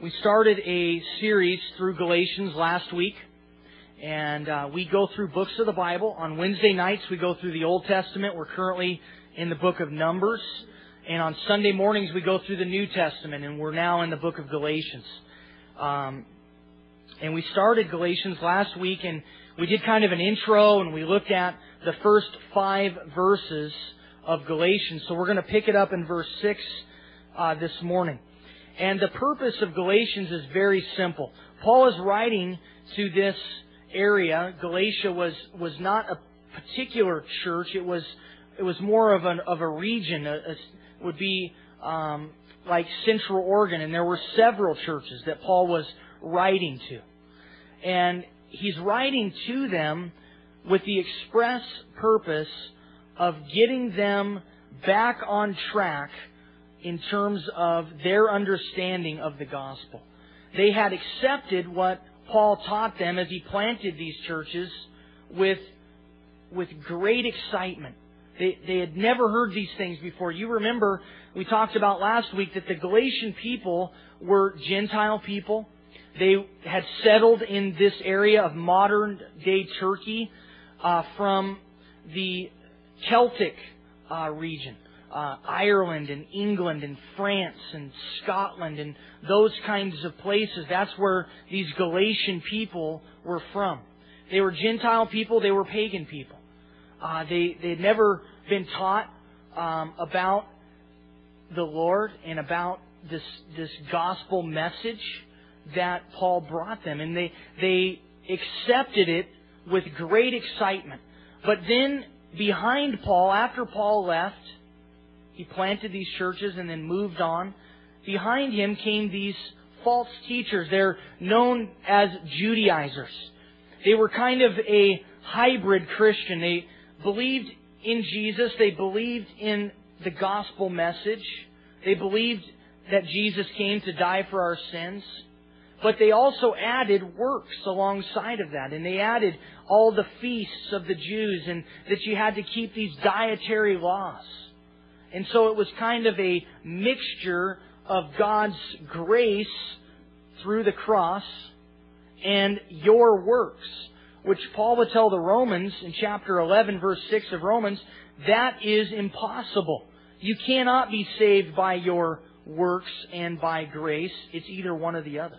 We started a series through Galatians last week, and uh, we go through books of the Bible. On Wednesday nights, we go through the Old Testament. We're currently in the book of Numbers. And on Sunday mornings, we go through the New Testament, and we're now in the book of Galatians. Um, and we started Galatians last week, and we did kind of an intro, and we looked at the first five verses of Galatians. So we're going to pick it up in verse 6 uh, this morning. And the purpose of Galatians is very simple. Paul is writing to this area. Galatia was, was not a particular church. It was, it was more of an, of a region. A, a, would be, um, like Central Oregon. And there were several churches that Paul was writing to. And he's writing to them with the express purpose of getting them back on track in terms of their understanding of the gospel. They had accepted what Paul taught them as he planted these churches with, with great excitement. They, they had never heard these things before. You remember we talked about last week that the Galatian people were Gentile people. They had settled in this area of modern day Turkey uh, from the Celtic uh, region uh, Ireland and England and France and Scotland and those kinds of places. That's where these Galatian people were from. They were Gentile people. They were pagan people. Uh, they they had never been taught um, about the Lord and about this this gospel message that Paul brought them, and they they accepted it with great excitement. But then behind Paul, after Paul left, he planted these churches and then moved on. Behind him came these false teachers. They're known as Judaizers. They were kind of a hybrid Christian. They believed in Jesus. They believed in the gospel message. They believed that Jesus came to die for our sins. But they also added works alongside of that. And they added all the feasts of the Jews and that you had to keep these dietary laws. And so it was kind of a mixture of God's grace through the cross and your works, which Paul would tell the Romans in chapter 11 verse 6 of Romans, that is impossible. You cannot be saved by your works and by grace. It's either one or the other.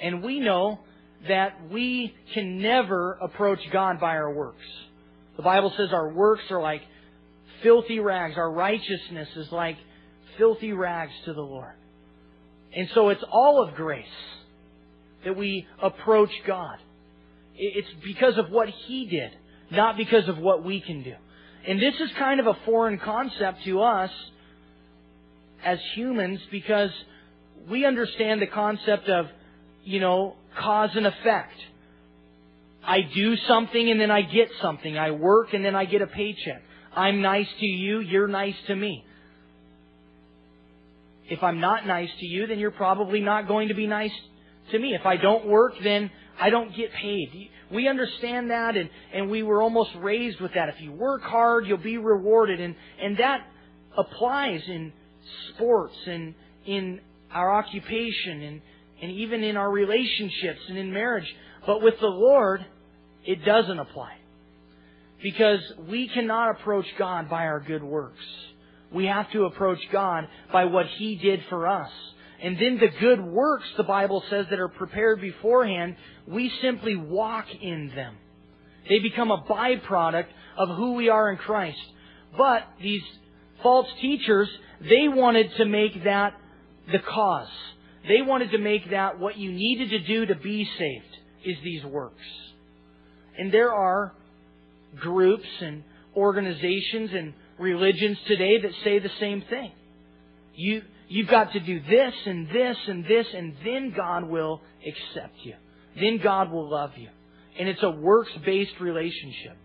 And we know that we can never approach God by our works. The Bible says our works are like filthy rags. Our righteousness is like filthy rags to the Lord. And so it's all of grace that we approach God. It's because of what He did, not because of what we can do. And this is kind of a foreign concept to us as humans because we understand the concept of, you know, cause and effect. I do something and then I get something. I work and then I get a paycheck. I'm nice to you, you're nice to me. If I'm not nice to you, then you're probably not going to be nice to me. If I don't work, then I don't get paid. We understand that and, and we were almost raised with that. If you work hard, you'll be rewarded. And, and that applies in sports and in our occupation and, and even in our relationships and in marriage. But with the Lord, it doesn't apply. Because we cannot approach God by our good works. We have to approach God by what He did for us. And then the good works, the Bible says, that are prepared beforehand, we simply walk in them. They become a byproduct of who we are in Christ. But these false teachers, they wanted to make that the cause. They wanted to make that what you needed to do to be saved is these works. And there are groups and organizations and religions today that say the same thing. You, you've got to do this and this and this and then God will accept you. Then God will love you. And it's a works-based relationship.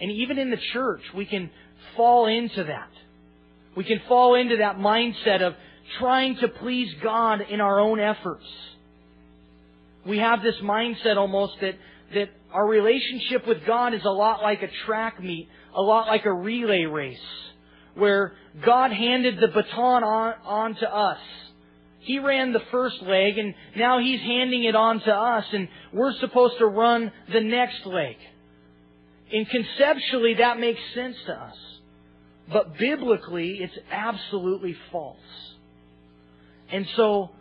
And even in the church, we can fall into that. We can fall into that mindset of trying to please God in our own efforts. We have this mindset almost that, that our relationship with God is a lot like a track meet, a lot like a relay race, where God handed the baton on, on to us. He ran the first leg and now he's handing it on to us and we're supposed to run the next leg. And conceptually that makes sense to us. But biblically it's absolutely false. And so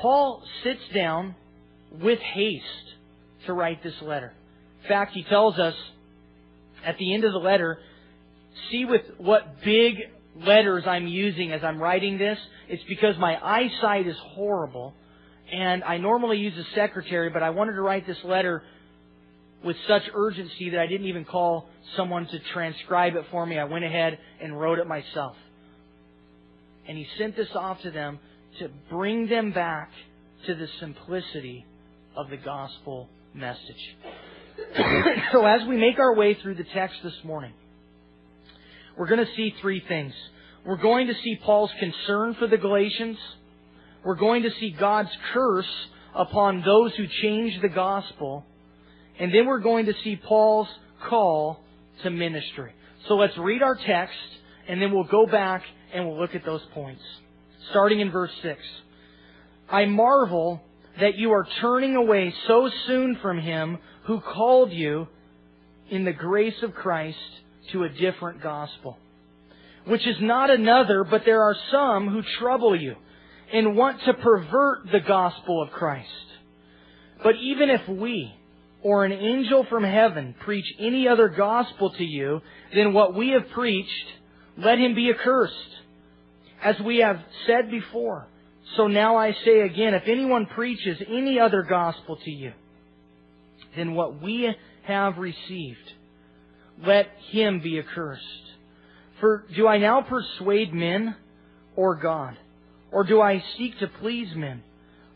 Paul sits down with haste to write this letter. Fact, he tells us at the end of the letter, see with what big letters I'm using as I'm writing this. It's because my eyesight is horrible and I normally use a secretary, but I wanted to write this letter with such urgency that I didn't even call someone to transcribe it for me. I went ahead and wrote it myself. And he sent this off to them to bring them back to the simplicity of the gospel message. so as we make our way through the text this morning, we're going to see three things. We're going to see Paul's concern for the Galatians. We're going to see God's curse upon those who change the gospel. And then we're going to see Paul's call to ministry. So let's read our text and then we'll go back and we'll look at those points. Starting in verse 6. I marvel that you are turning away so soon from him who called you in the grace of Christ to a different gospel, which is not another, but there are some who trouble you and want to pervert the gospel of Christ. But even if we or an angel from heaven preach any other gospel to you than what we have preached, let him be accursed. As we have said before, so now I say again, if anyone preaches any other gospel to you than what we have received, let him be accursed. For do I now persuade men or God? Or do I seek to please men?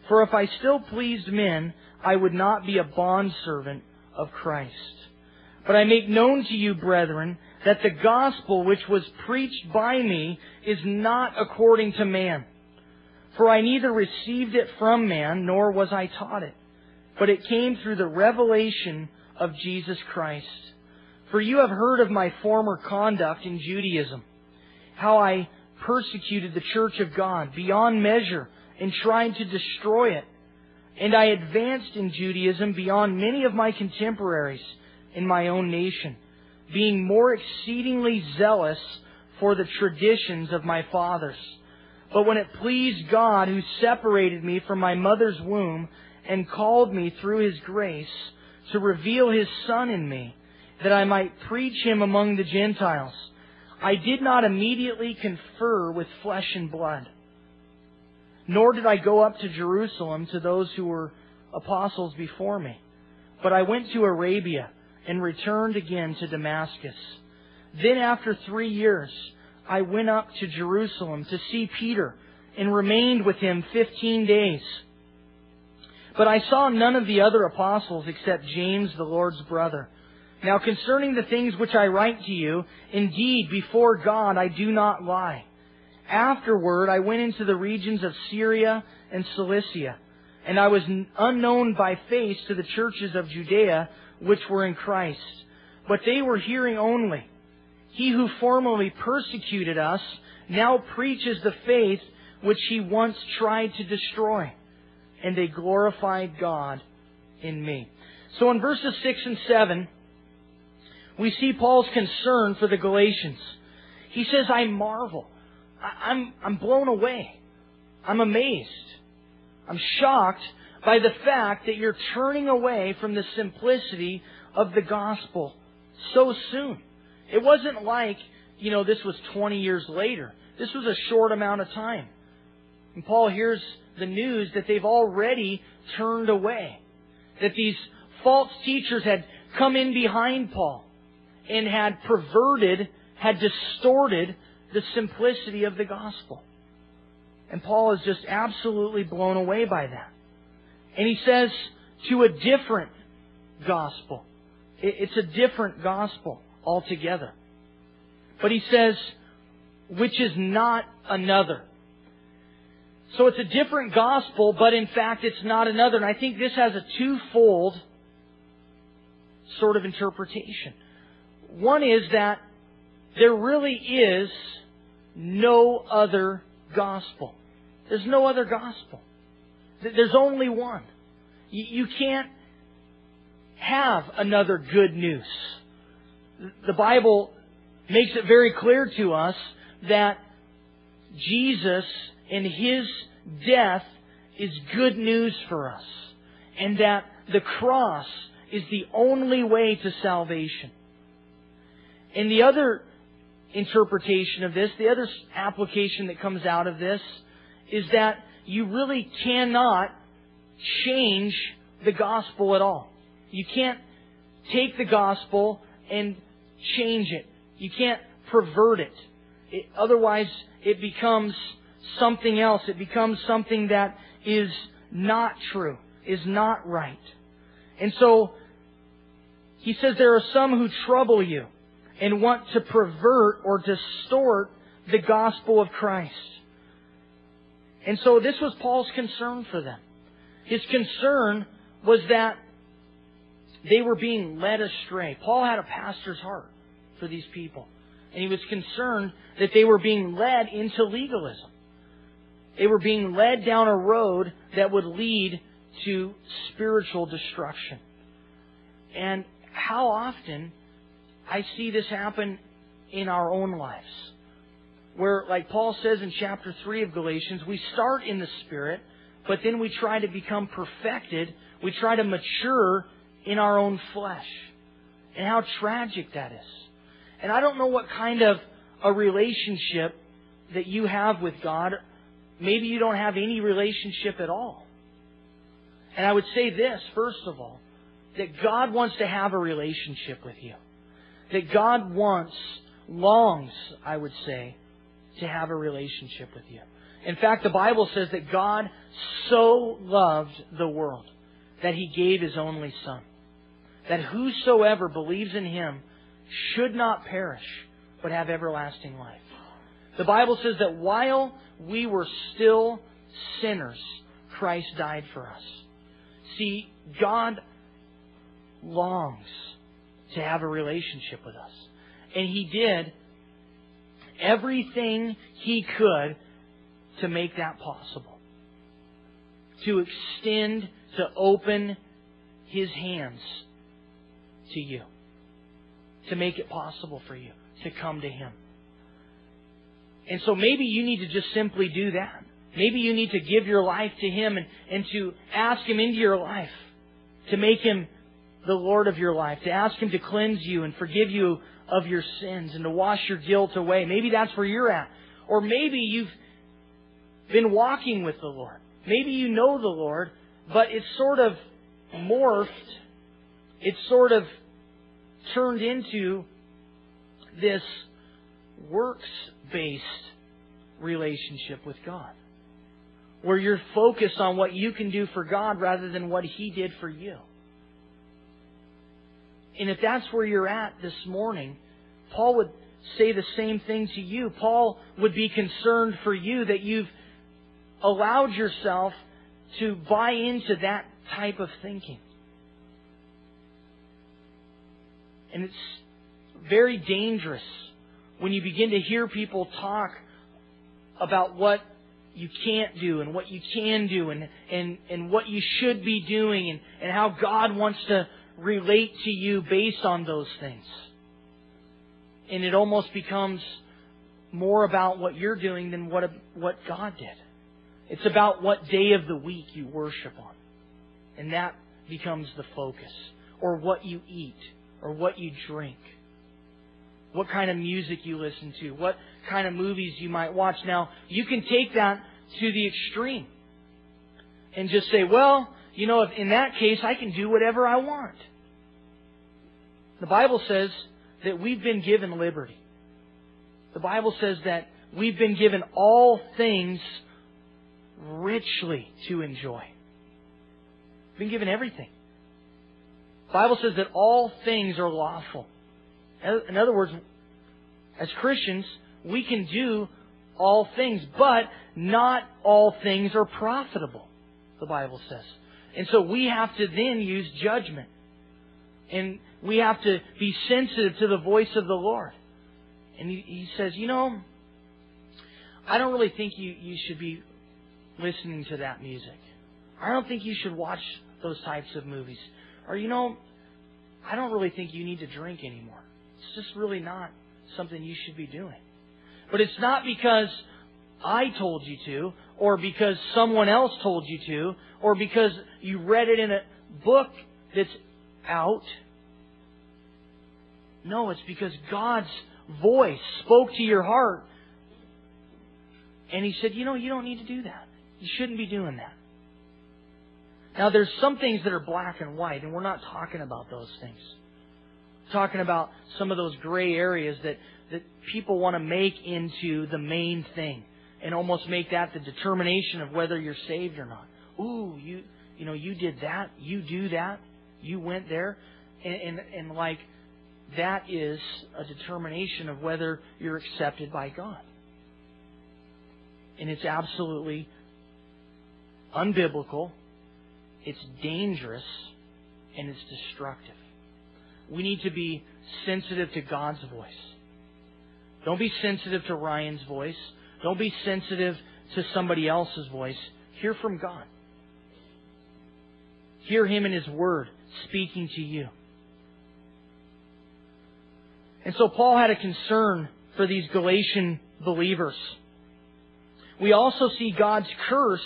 For if I still pleased men, I would not be a bondservant of Christ. But I make known to you, brethren, that the gospel which was preached by me is not according to man. For I neither received it from man, nor was I taught it, but it came through the revelation of Jesus Christ. For you have heard of my former conduct in Judaism, how I persecuted the church of God beyond measure and tried to destroy it. And I advanced in Judaism beyond many of my contemporaries in my own nation, being more exceedingly zealous for the traditions of my fathers. But when it pleased God who separated me from my mother's womb and called me through his grace to reveal his Son in me, that I might preach him among the Gentiles, I did not immediately confer with flesh and blood. Nor did I go up to Jerusalem to those who were apostles before me. But I went to Arabia and returned again to Damascus. Then after three years, I went up to Jerusalem to see Peter and remained with him fifteen days. But I saw none of the other apostles except James, the Lord's brother. Now concerning the things which I write to you, indeed before God I do not lie. Afterward I went into the regions of Syria and Cilicia, and I was unknown by face to the churches of Judea which were in Christ. But they were hearing only. He who formerly persecuted us now preaches the faith which he once tried to destroy. And they glorified God in me. So in verses 6 and 7, we see Paul's concern for the Galatians. He says, I marvel. I'm, I'm blown away. I'm amazed. I'm shocked by the fact that you're turning away from the simplicity of the gospel so soon. It wasn't like, you know, this was 20 years later. This was a short amount of time. And Paul hears the news that they've already turned away. That these false teachers had come in behind Paul and had perverted, had distorted the simplicity of the gospel. And Paul is just absolutely blown away by that. And he says, to a different gospel. It's a different gospel altogether. But he says, which is not another. So it's a different gospel, but in fact it's not another. And I think this has a twofold sort of interpretation. One is that there really is no other gospel. There's no other gospel. There's only one. You can't have another good news. The Bible makes it very clear to us that Jesus and His death is good news for us. And that the cross is the only way to salvation. And the other interpretation of this, the other application that comes out of this, is that you really cannot change the gospel at all. You can't take the gospel and change it. You can't pervert it. it. Otherwise, it becomes something else. It becomes something that is not true, is not right. And so, he says there are some who trouble you and want to pervert or distort the gospel of Christ. And so this was Paul's concern for them. His concern was that they were being led astray. Paul had a pastor's heart for these people. And he was concerned that they were being led into legalism. They were being led down a road that would lead to spiritual destruction. And how often I see this happen in our own lives. Where, like Paul says in chapter 3 of Galatians, we start in the Spirit, but then we try to become perfected. We try to mature in our own flesh. And how tragic that is. And I don't know what kind of a relationship that you have with God. Maybe you don't have any relationship at all. And I would say this, first of all, that God wants to have a relationship with you that God wants, longs, I would say, to have a relationship with you. In fact, the Bible says that God so loved the world that he gave his only Son. That whosoever believes in him should not perish, but have everlasting life. The Bible says that while we were still sinners, Christ died for us. See, God longs to have a relationship with us. And He did everything He could to make that possible. To extend, to open His hands to you. To make it possible for you to come to Him. And so maybe you need to just simply do that. Maybe you need to give your life to Him and, and to ask Him into your life. To make Him the Lord of your life, to ask Him to cleanse you and forgive you of your sins and to wash your guilt away. Maybe that's where you're at. Or maybe you've been walking with the Lord. Maybe you know the Lord, but it's sort of morphed. It's sort of turned into this works-based relationship with God. Where you're focused on what you can do for God rather than what He did for you. And if that's where you're at this morning, Paul would say the same thing to you. Paul would be concerned for you that you've allowed yourself to buy into that type of thinking. And it's very dangerous when you begin to hear people talk about what you can't do and what you can do and, and, and what you should be doing and, and how God wants to relate to you based on those things. And it almost becomes more about what you're doing than what, what God did. It's about what day of the week you worship on. And that becomes the focus. Or what you eat. Or what you drink. What kind of music you listen to. What kind of movies you might watch. Now, you can take that to the extreme. And just say, well, you know, in that case, I can do whatever I want. The Bible says that we've been given liberty. The Bible says that we've been given all things richly to enjoy. We've been given everything. The Bible says that all things are lawful. In other words, as Christians, we can do all things, but not all things are profitable, the Bible says. And so we have to then use judgment. And we have to be sensitive to the voice of the Lord. And he, he says, you know, I don't really think you, you should be listening to that music. I don't think you should watch those types of movies. Or, you know, I don't really think you need to drink anymore. It's just really not something you should be doing. But it's not because I told you to, or because someone else told you to, or because you read it in a book that's out. No, it's because God's voice spoke to your heart. And He said, you know, you don't need to do that. You shouldn't be doing that. Now, there's some things that are black and white, and we're not talking about those things. Talking about some of those gray areas that, that people want to make into the main thing and almost make that the determination of whether you're saved or not. Ooh, you you know, you did that, you do that, you went there, and, and, and like that is a determination of whether you're accepted by God. And it's absolutely unbiblical, it's dangerous, and it's destructive. We need to be sensitive to God's voice. Don't be sensitive to Ryan's voice. Don't be sensitive to somebody else's voice. Hear from God. Hear Him in His Word speaking to you. And so Paul had a concern for these Galatian believers. We also see God's curse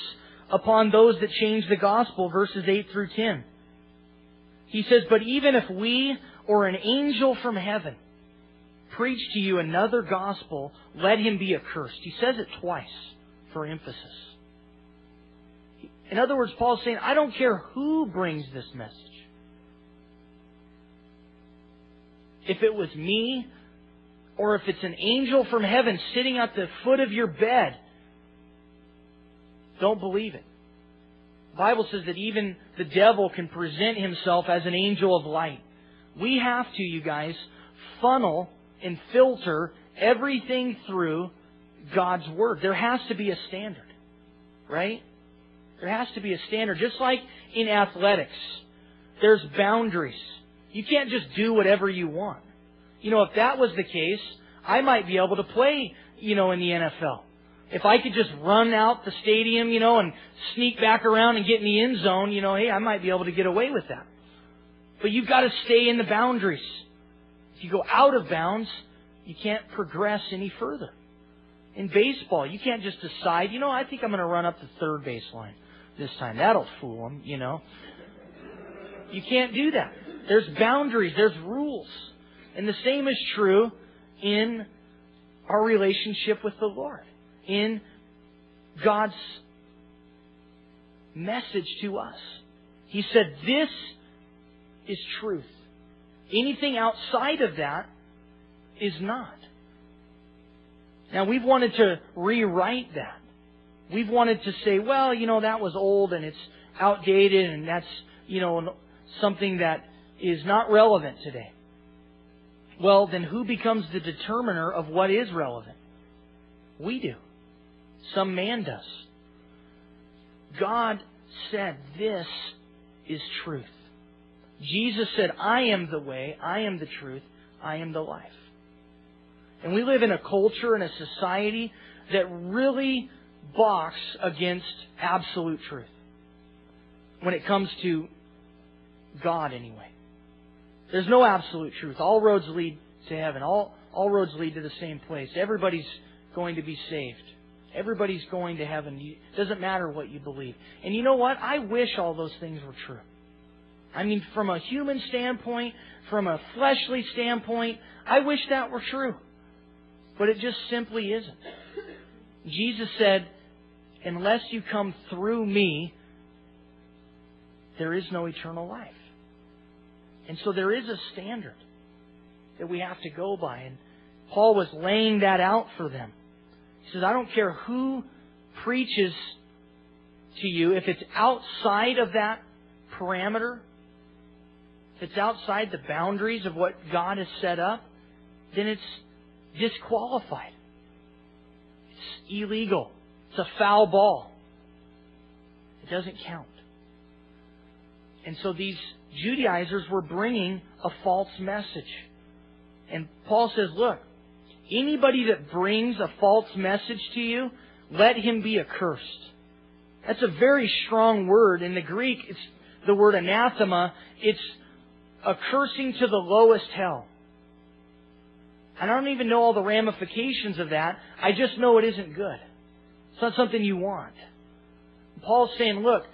upon those that change the gospel, verses 8 through 10. He says, But even if we or an angel from heaven preach to you another gospel, let him be accursed. He says it twice for emphasis. In other words, Paul's saying, I don't care who brings this message. If it was me, or if it's an angel from heaven sitting at the foot of your bed, don't believe it. The Bible says that even the devil can present himself as an angel of light. We have to, you guys, funnel and filter everything through God's Word. There has to be a standard, right? There has to be a standard. Just like in athletics, there's boundaries. You can't just do whatever you want. You know, if that was the case, I might be able to play, you know, in the NFL. If I could just run out the stadium, you know, and sneak back around and get in the end zone, you know, hey, I might be able to get away with that. But you've got to stay in the boundaries. If you go out of bounds, you can't progress any further. In baseball, you can't just decide, you know, I think I'm going to run up the third baseline this time. That'll fool them, you know. You can't do that. There's boundaries, there's rules. And the same is true in our relationship with the Lord, in God's message to us. He said, This is truth. Anything outside of that is not. Now, we've wanted to rewrite that. We've wanted to say, well, you know, that was old and it's outdated and that's, you know, something that is not relevant today. Well, then who becomes the determiner of what is relevant? We do. Some man does. God said this is truth. Jesus said, I am the way, I am the truth, I am the life. And we live in a culture and a society that really balks against absolute truth. When it comes to God, anyway. There's no absolute truth. All roads lead to heaven. All, all roads lead to the same place. Everybody's going to be saved. Everybody's going to heaven. It doesn't matter what you believe. And you know what? I wish all those things were true. I mean, from a human standpoint, from a fleshly standpoint, I wish that were true. But it just simply isn't. Jesus said, unless you come through me, there is no eternal life. And so there is a standard that we have to go by. And Paul was laying that out for them. He says, I don't care who preaches to you, if it's outside of that parameter, it's outside the boundaries of what God has set up, then it's disqualified. It's illegal. It's a foul ball. It doesn't count. And so these Judaizers were bringing a false message. And Paul says, look, anybody that brings a false message to you, let him be accursed. That's a very strong word. In the Greek, it's the word anathema. It's a cursing to the lowest hell. And I don't even know all the ramifications of that. I just know it isn't good. It's not something you want. Paul's saying, look,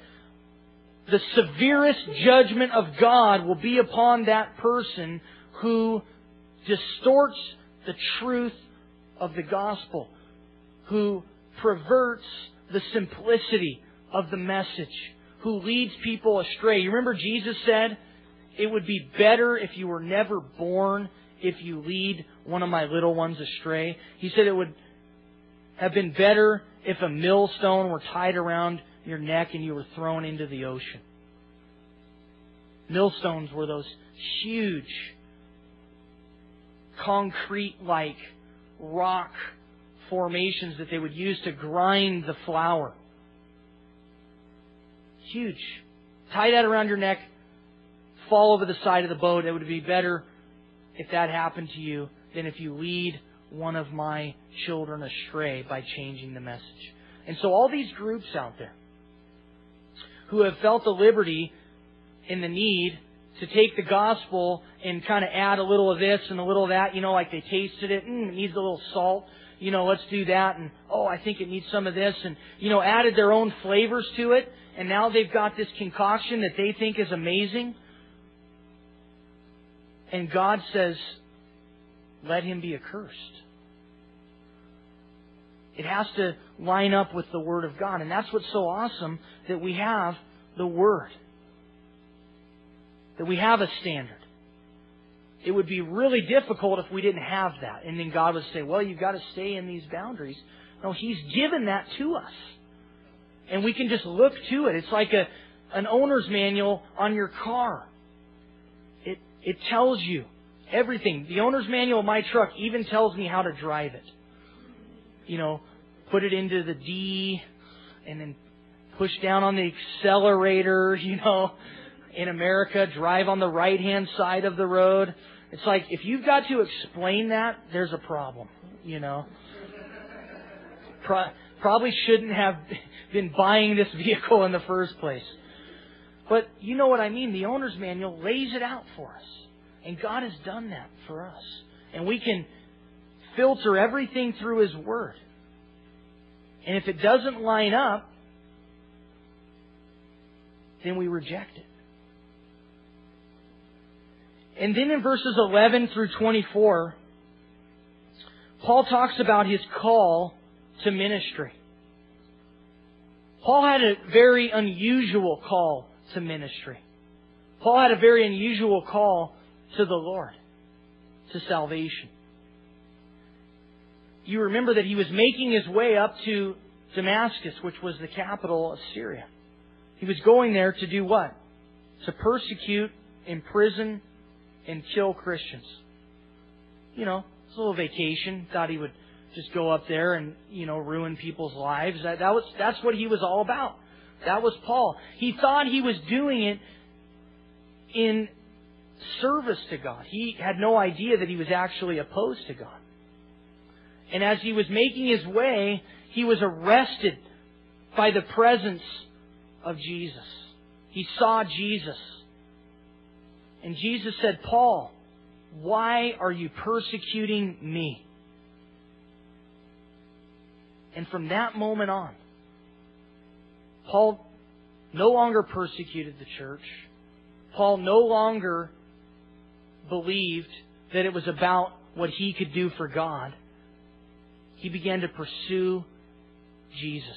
the severest judgment of God will be upon that person who distorts the truth of the gospel, who perverts the simplicity of the message, who leads people astray. You remember Jesus said, it would be better if you were never born if you lead one of my little ones astray. He said it would have been better if a millstone were tied around your neck and you were thrown into the ocean. Millstones were those huge, concrete like rock formations that they would use to grind the flour. Huge. Tie that around your neck, fall over the side of the boat. It would be better if that happened to you than if you lead one of my children astray by changing the message. And so all these groups out there who have felt the liberty and the need to take the gospel and kind of add a little of this and a little of that, you know, like they tasted it, mm, it needs a little salt, you know, let's do that, and oh, I think it needs some of this, and, you know, added their own flavors to it, and now they've got this concoction that they think is amazing. And God says, let him be accursed. It has to line up with the Word of God. And that's what's so awesome that we have the Word. That we have a standard. It would be really difficult if we didn't have that. And then God would say, well, you've got to stay in these boundaries. No, He's given that to us. And we can just look to it. It's like a, an owner's manual on your car. It, tells you everything. The owner's manual of my truck even tells me how to drive it. You know, put it into the D and then push down on the accelerator, you know. In America, drive on the right hand side of the road. It's like if you've got to explain that, there's a problem, you know. Pro- probably shouldn't have been buying this vehicle in the first place. But you know what I mean. The owner's manual lays it out for us. And God has done that for us. And we can filter everything through His Word. And if it doesn't line up, then we reject it. And then in verses 11 through 24, Paul talks about his call to ministry. Paul had a very unusual call to ministry. Paul had a very unusual call to the Lord, to salvation. You remember that he was making his way up to Damascus, which was the capital of Syria. He was going there to do what? To persecute, imprison, and kill Christians. You know, it's a little vacation. Thought he would just go up there and, you know, ruin people's lives. That, that was, that's what he was all about. That was Paul. He thought he was doing it in service to God. He had no idea that he was actually opposed to God. And as he was making his way, he was arrested by the presence of Jesus. He saw Jesus. And Jesus said, Paul, why are you persecuting me? And from that moment on, Paul no longer persecuted the church. Paul no longer believed that it was about what he could do for God. He began to pursue Jesus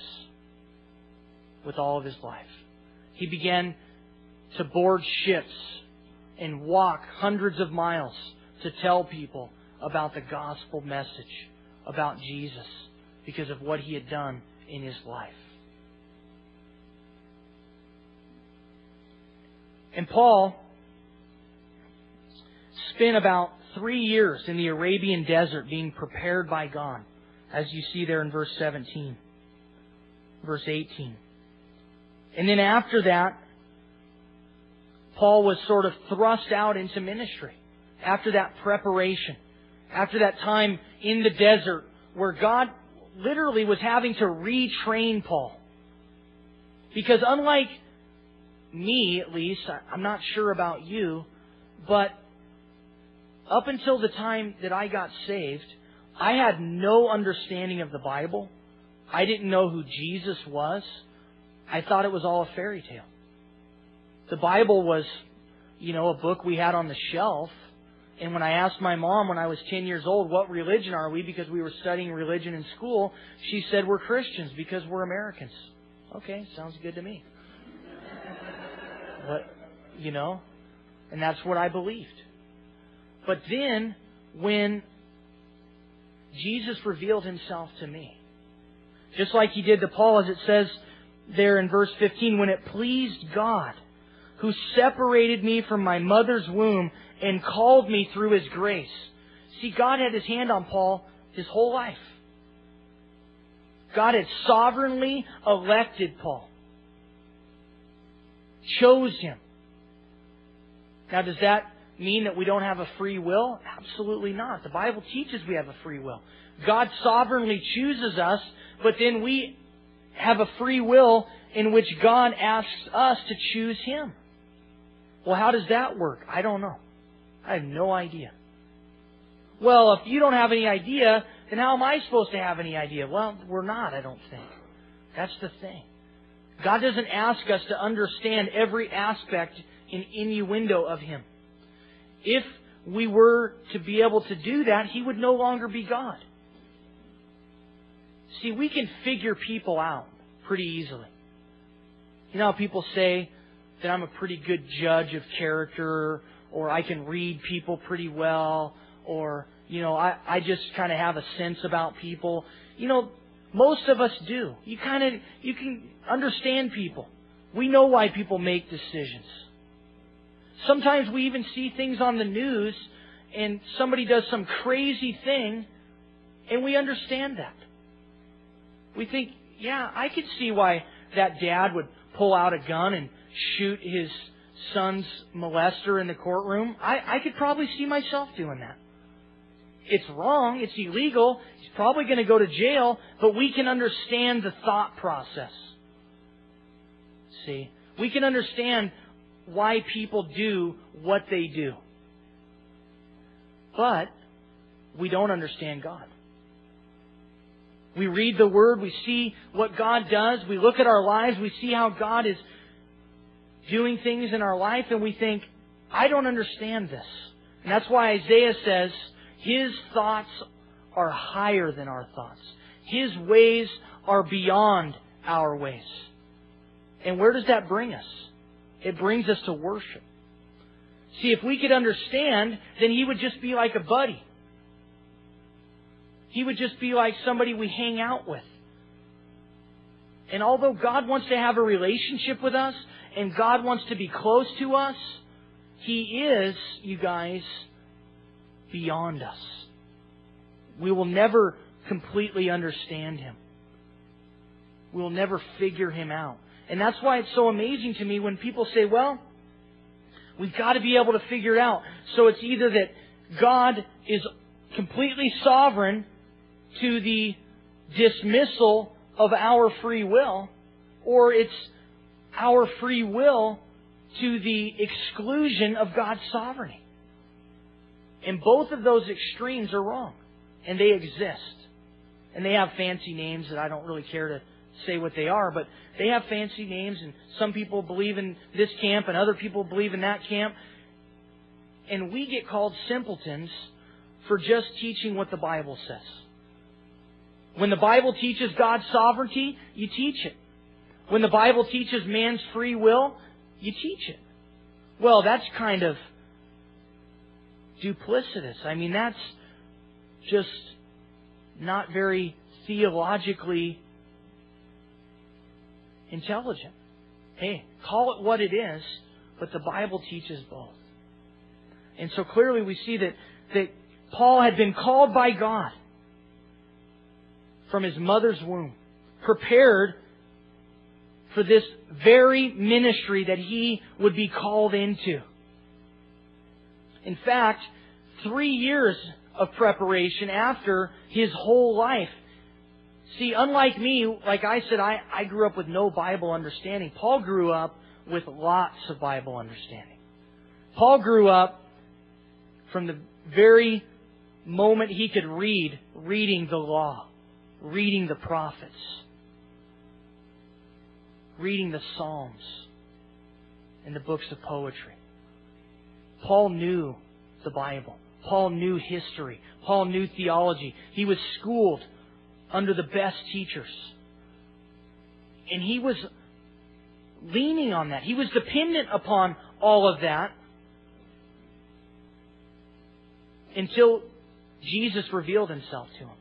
with all of his life. He began to board ships and walk hundreds of miles to tell people about the gospel message, about Jesus, because of what he had done in his life. And Paul spent about three years in the Arabian desert being prepared by God, as you see there in verse 17, verse 18. And then after that, Paul was sort of thrust out into ministry. After that preparation, after that time in the desert where God literally was having to retrain Paul. Because unlike me, at least, I'm not sure about you, but up until the time that I got saved, I had no understanding of the Bible. I didn't know who Jesus was. I thought it was all a fairy tale. The Bible was, you know, a book we had on the shelf. And when I asked my mom when I was 10 years old, what religion are we? Because we were studying religion in school, she said, we're Christians because we're Americans. Okay, sounds good to me. You know, and that's what I believed. But then, when Jesus revealed himself to me, just like he did to Paul, as it says there in verse 15, when it pleased God, who separated me from my mother's womb and called me through his grace. See, God had his hand on Paul his whole life. God had sovereignly elected Paul, chose him. Now, does that mean that we don't have a free will? Absolutely not. The Bible teaches we have a free will. God sovereignly chooses us, but then we have a free will in which God asks us to choose Him. Well, how does that work? I don't know. I have no idea. Well, if you don't have any idea, then how am I supposed to have any idea? Well, we're not, I don't think. That's the thing. God doesn't ask us to understand every aspect and innuendo of Him. If we were to be able to do that, He would no longer be God. See, we can figure people out pretty easily. You know people say that I'm a pretty good judge of character, or I can read people pretty well, or, you know, I, I just kind of have a sense about people. You know, most of us do. You kind of, you can understand people. We know why people make decisions. Sometimes we even see things on the news and somebody does some crazy thing and we understand that. We think, yeah, I could see why that dad would pull out a gun and shoot his son's molester in the courtroom. I, I could probably see myself doing that. It's wrong. It's illegal. He's probably going to go to jail, but we can understand the thought process. See? We can understand why people do what they do. But we don't understand God. We read the Word, we see what God does, we look at our lives, we see how God is doing things in our life, and we think, I don't understand this. And that's why Isaiah says, His thoughts are higher than our thoughts. His ways are beyond our ways. And where does that bring us? It brings us to worship. See, if we could understand, then He would just be like a buddy. He would just be like somebody we hang out with. And although God wants to have a relationship with us, and God wants to be close to us, He is, you guys, beyond us. We will never completely understand Him. We will never figure Him out. And that's why it's so amazing to me when people say, well, we've got to be able to figure it out. So it's either that God is completely sovereign to the dismissal of our free will, or it's our free will to the exclusion of God's sovereignty. And both of those extremes are wrong. And they exist. And they have fancy names that I don't really care to say what they are, but they have fancy names and some people believe in this camp and other people believe in that camp. And we get called simpletons for just teaching what the Bible says. When the Bible teaches God's sovereignty, you teach it. When the Bible teaches man's free will, you teach it. Well, that's kind of duplicitous. I mean, that's just not very theologically intelligent. Hey, call it what it is, but the Bible teaches both. And so clearly we see that, that Paul had been called by God from his mother's womb, prepared for this very ministry that he would be called into. In fact, three years of preparation after his whole life See, unlike me, like I said, I, I grew up with no Bible understanding. Paul grew up with lots of Bible understanding. Paul grew up from the very moment he could read, reading the law, reading the prophets, reading the Psalms and the books of poetry. Paul knew the Bible. Paul knew history. Paul knew theology. He was schooled under the best teachers. And he was leaning on that. He was dependent upon all of that until Jesus revealed himself to him.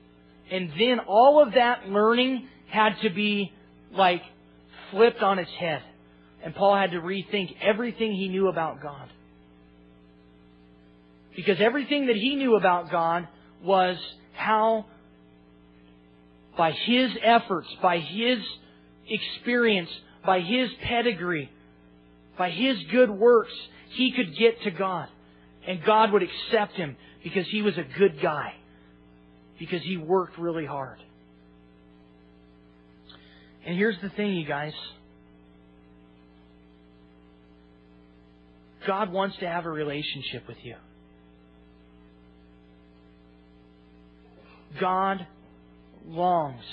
And then all of that learning had to be like flipped on its head. And Paul had to rethink everything he knew about God. Because everything that he knew about God was how, by his efforts, by his experience, by his pedigree, by his good works, he could get to God. And God would accept him because he was a good guy. Because he worked really hard. And here's the thing, you guys. God wants to have a relationship with you. God longs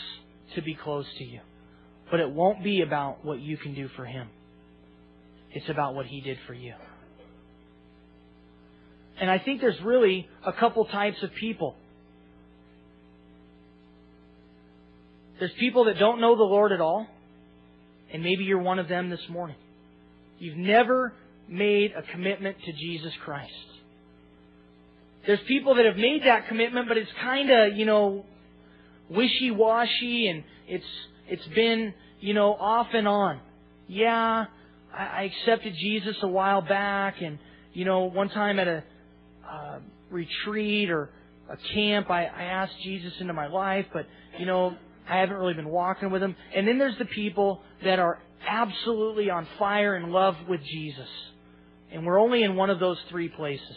to be close to you. But it won't be about what you can do for Him. It's about what He did for you. And I think there's really a couple types of people. There's people that don't know the Lord at all, and maybe you're one of them this morning. You've never made a commitment to Jesus Christ. There's people that have made that commitment, but it's kind of, you know, wishy-washy and it's, it's been, you know, off and on. Yeah, I, I accepted Jesus a while back and, you know, one time at a uh, retreat or a camp, I, I asked Jesus into my life, but, you know, I haven't really been walking with him. And then there's the people that are absolutely on fire and love with Jesus. And we're only in one of those three places.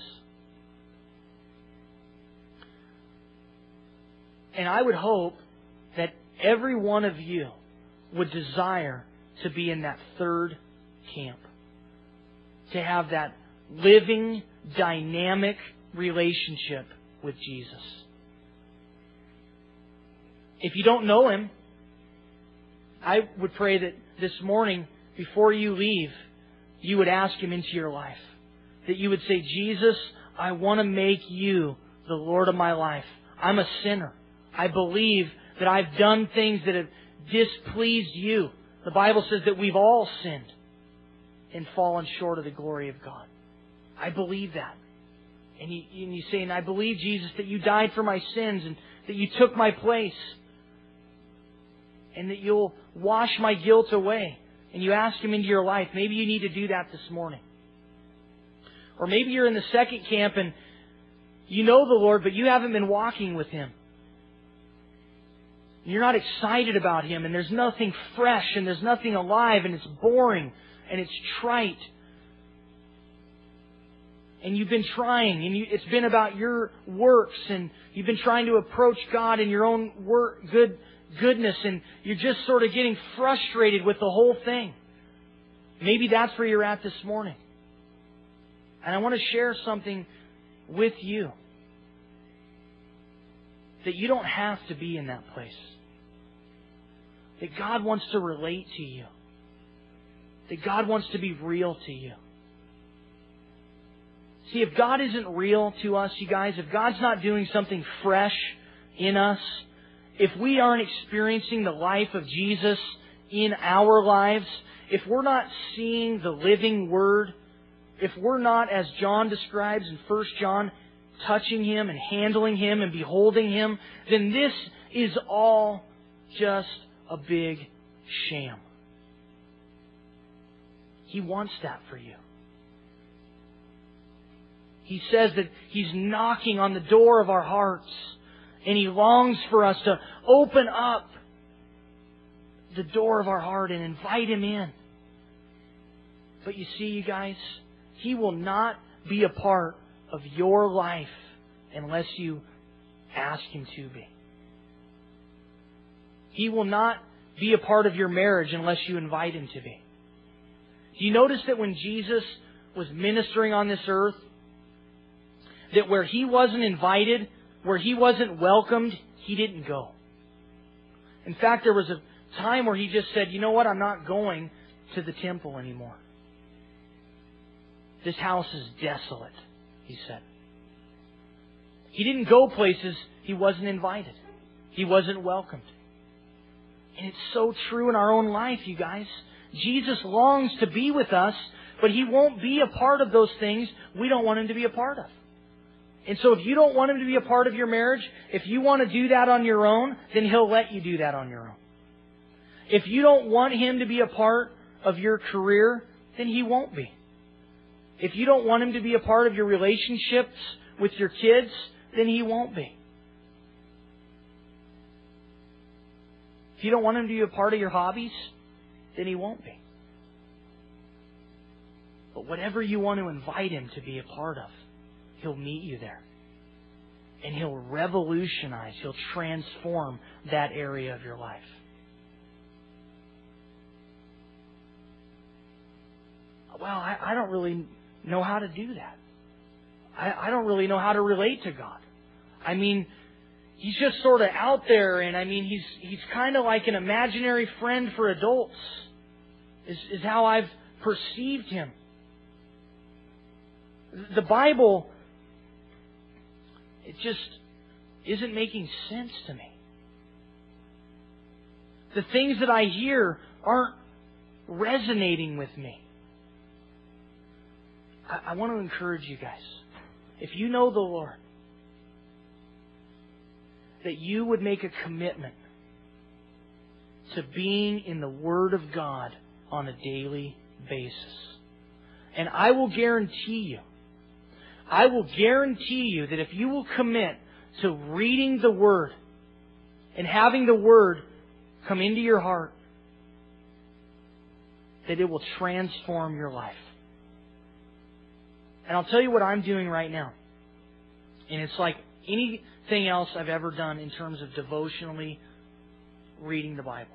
And I would hope that every one of you would desire to be in that third camp. To have that living, dynamic relationship with Jesus. If you don't know Him, I would pray that this morning, before you leave, you would ask Him into your life. That you would say, Jesus, I want to make you the Lord of my life. I'm a sinner. I believe that I've done things that have displeased you. The Bible says that we've all sinned and fallen short of the glory of God. I believe that. And you, and you say, and I believe, Jesus, that you died for my sins and that you took my place and that you'll wash my guilt away. And you ask Him into your life. Maybe you need to do that this morning. Or maybe you're in the second camp and you know the Lord, but you haven't been walking with Him. You're not excited about Him, and there's nothing fresh, and there's nothing alive, and it's boring, and it's trite. And you've been trying, and you, it's been about your works, and you've been trying to approach God in your own work, good goodness, and you're just sort of getting frustrated with the whole thing. Maybe that's where you're at this morning. And I want to share something with you that you don't have to be in that place that God wants to relate to you, that God wants to be real to you. See, if God isn't real to us, you guys, if God's not doing something fresh in us, if we aren't experiencing the life of Jesus in our lives, if we're not seeing the living Word, if we're not, as John describes in 1 John, touching Him and handling Him and beholding Him, then this is all just a big sham. He wants that for you. He says that He's knocking on the door of our hearts and He longs for us to open up the door of our heart and invite Him in. But you see, you guys, He will not be a part of your life unless you ask Him to be. He will not be a part of your marriage unless you invite him to be. Do you notice that when Jesus was ministering on this earth, that where he wasn't invited, where he wasn't welcomed, he didn't go. In fact, there was a time where he just said, you know what, I'm not going to the temple anymore. This house is desolate, he said. He didn't go places he wasn't invited. He wasn't welcomed. And it's so true in our own life, you guys. Jesus longs to be with us, but He won't be a part of those things we don't want Him to be a part of. And so if you don't want Him to be a part of your marriage, if you want to do that on your own, then He'll let you do that on your own. If you don't want Him to be a part of your career, then He won't be. If you don't want Him to be a part of your relationships with your kids, then He won't be. If you don't want Him to be a part of your hobbies, then He won't be. But whatever you want to invite Him to be a part of, He'll meet you there. And He'll revolutionize, He'll transform that area of your life. Well, I, I don't really know how to do that. I, I don't really know how to relate to God. I mean, He's just sort of out there, and I mean, He's He's kind of like an imaginary friend for adults. Is is how I've perceived Him. The Bible it just isn't making sense to me. The things that I hear aren't resonating with me. I, I want to encourage you guys. If you know the Lord, that you would make a commitment to being in the Word of God on a daily basis. And I will guarantee you, I will guarantee you that if you will commit to reading the Word and having the Word come into your heart, that it will transform your life. And I'll tell you what I'm doing right now. And it's like anything else I've ever done in terms of devotionally reading the Bible.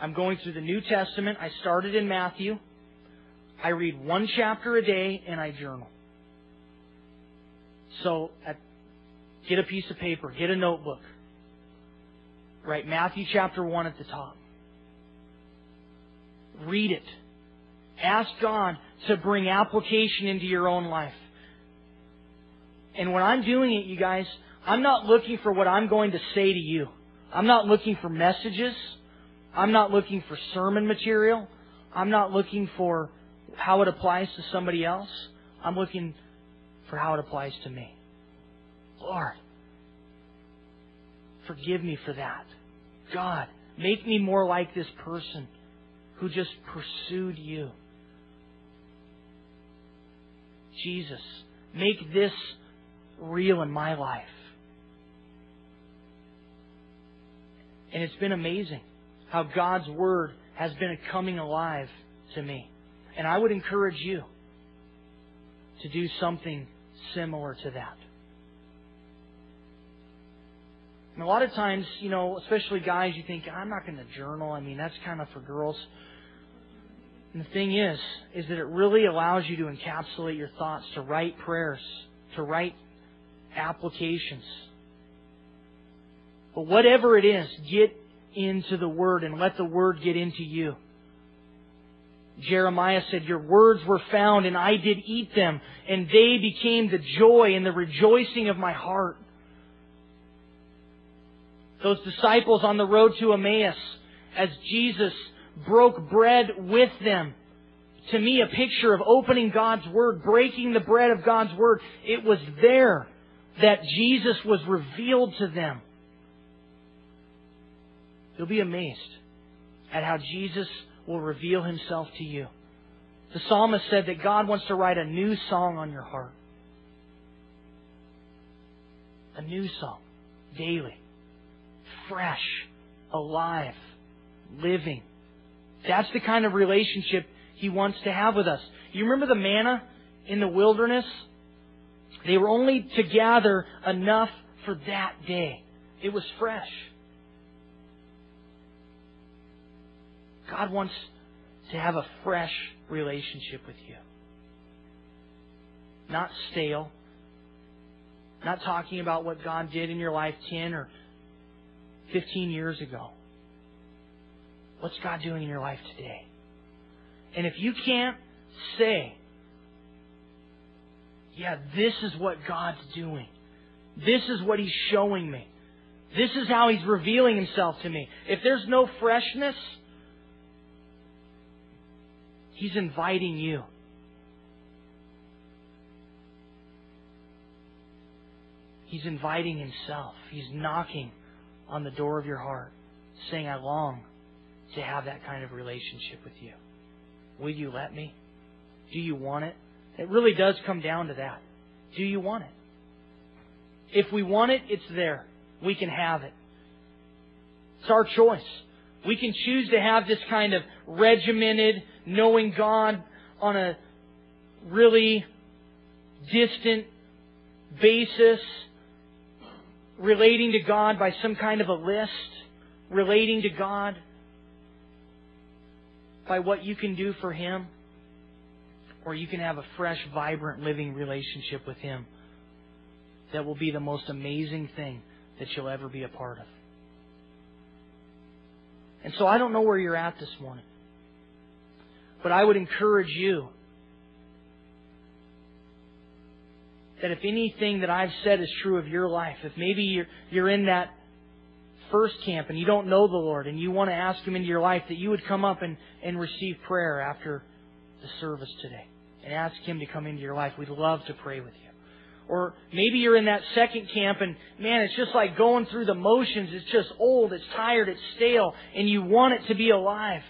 I'm going through the New Testament. I started in Matthew. I read one chapter a day and I journal. So get a piece of paper, get a notebook. Write Matthew chapter 1 at the top. Read it. Ask God to bring application into your own life. And when I'm doing it, you guys, I'm not looking for what I'm going to say to you. I'm not looking for messages. I'm not looking for sermon material. I'm not looking for how it applies to somebody else. I'm looking for how it applies to me. Lord, forgive me for that. God, make me more like this person who just pursued you. Jesus, make this real in my life. And it's been amazing how God's Word has been coming alive to me. And I would encourage you to do something similar to that. And a lot of times, you know, especially guys, you think, I'm not going to journal. I mean, that's kind of for girls. And the thing is, is that it really allows you to encapsulate your thoughts, to write prayers, to write applications. But whatever it is, get into the Word and let the Word get into you. Jeremiah said, Your words were found and I did eat them and they became the joy and the rejoicing of my heart. Those disciples on the road to Emmaus, as Jesus broke bread with them, to me a picture of opening God's Word, breaking the bread of God's Word. It was there that Jesus was revealed to them. You'll be amazed at how Jesus will reveal himself to you. The psalmist said that God wants to write a new song on your heart. A new song, daily, fresh, alive, living. That's the kind of relationship he wants to have with us. You remember the manna in the wilderness? They were only to gather enough for that day. It was fresh. God wants to have a fresh relationship with you. Not stale. Not talking about what God did in your life 10 or 15 years ago. What's God doing in your life today? And if you can't say, yeah, this is what God's doing. This is what He's showing me. This is how He's revealing Himself to me. If there's no freshness, He's inviting you. He's inviting Himself. He's knocking on the door of your heart, saying, I long to have that kind of relationship with you. Will you let me? Do you want it? It really does come down to that. Do you want it? If we want it, it's there. We can have it. It's our choice. We can choose to have this kind of regimented, knowing God on a really distant basis, relating to God by some kind of a list, relating to God by what you can do for Him, or you can have a fresh, vibrant, living relationship with Him that will be the most amazing thing that you'll ever be a part of. And so I don't know where you're at this morning, but I would encourage you that if anything that I've said is true of your life, if maybe you're, you're in that first camp and you don't know the Lord and you want to ask Him into your life, that you would come up and, and receive prayer after the service today and ask Him to come into your life. We'd love to pray with you. Or maybe you're in that second camp and man, it's just like going through the motions. It's just old, it's tired, it's stale, and you want it to be alive.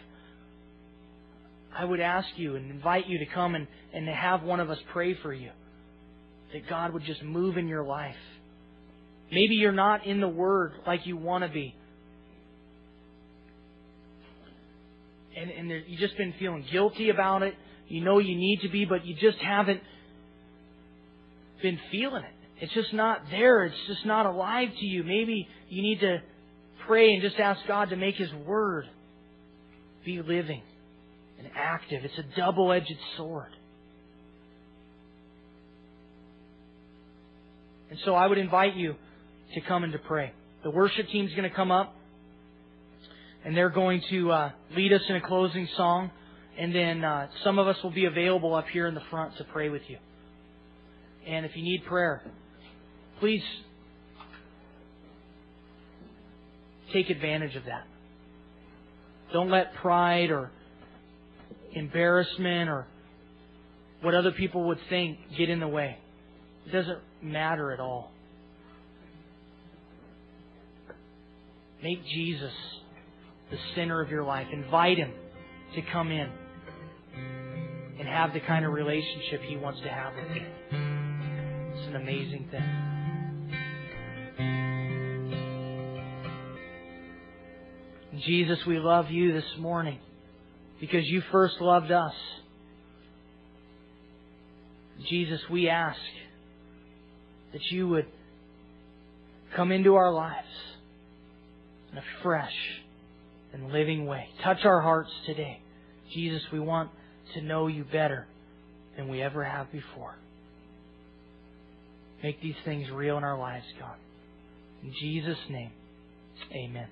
I would ask you and invite you to come and, and to have one of us pray for you. That God would just move in your life Maybe you're not in the Word like you want to be. And, and there, you've just been feeling guilty about it. You know you need to be, but you just haven't been feeling it. It's just not there. It's just not alive to you. Maybe you need to pray and just ask God to make His Word be living and active. It's a double edged sword. And so I would invite you to come and to pray. The worship team's going to come up, and they're going to uh, lead us in a closing song, and then uh, some of us will be available up here in the front to pray with you. And if you need prayer, please take advantage of that. Don't let pride or embarrassment or what other people would think get in the way. It doesn't matter at all. Make Jesus the center of your life. Invite Him to come in and have the kind of relationship He wants to have with you. It's an amazing thing. Jesus, we love you this morning because you first loved us. Jesus, we ask that you would come into our lives in a fresh and living way. Touch our hearts today. Jesus, we want to know you better than we ever have before. Make these things real in our lives, God. In Jesus' name, amen.